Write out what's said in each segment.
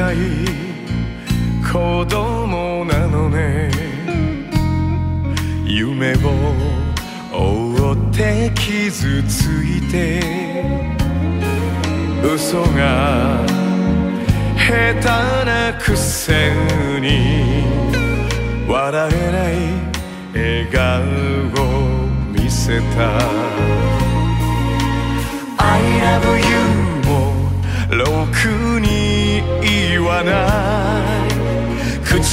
たい子供なのね。夢を追って傷ついて。嘘が下手なくせに。笑えない笑顔を見せた。I love you もろくに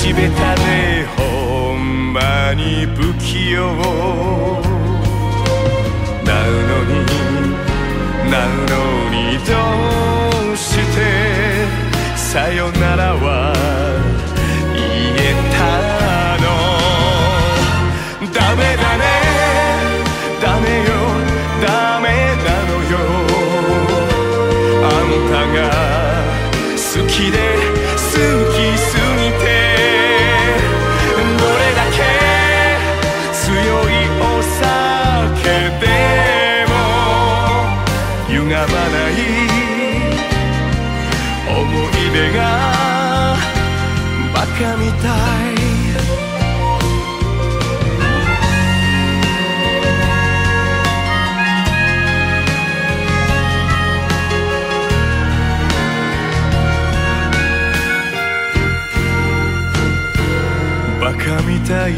口下手でほんまに不器用カみたい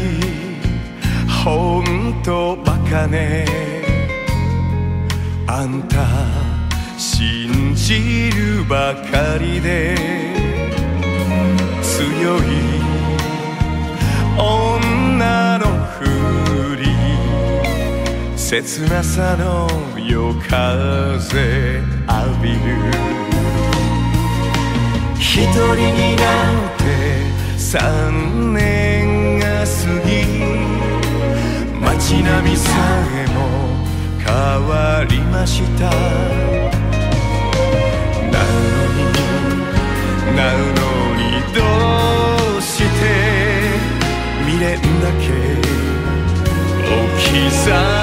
ほんとバカね。あんた信じるばかりで。強い女のふり。切なさの夜風。浴びる。一人になって三年が過ぎ街並みさえも変わりました。なのになのにどうして未練だけ置き去り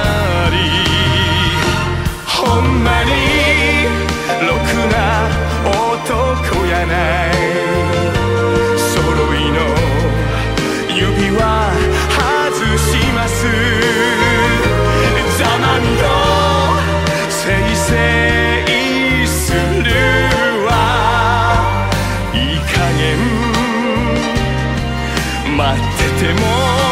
待ってても。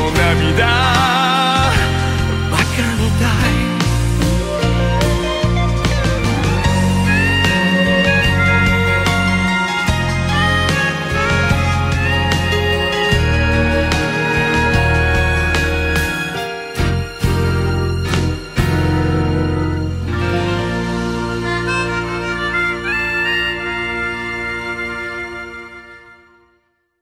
の涙。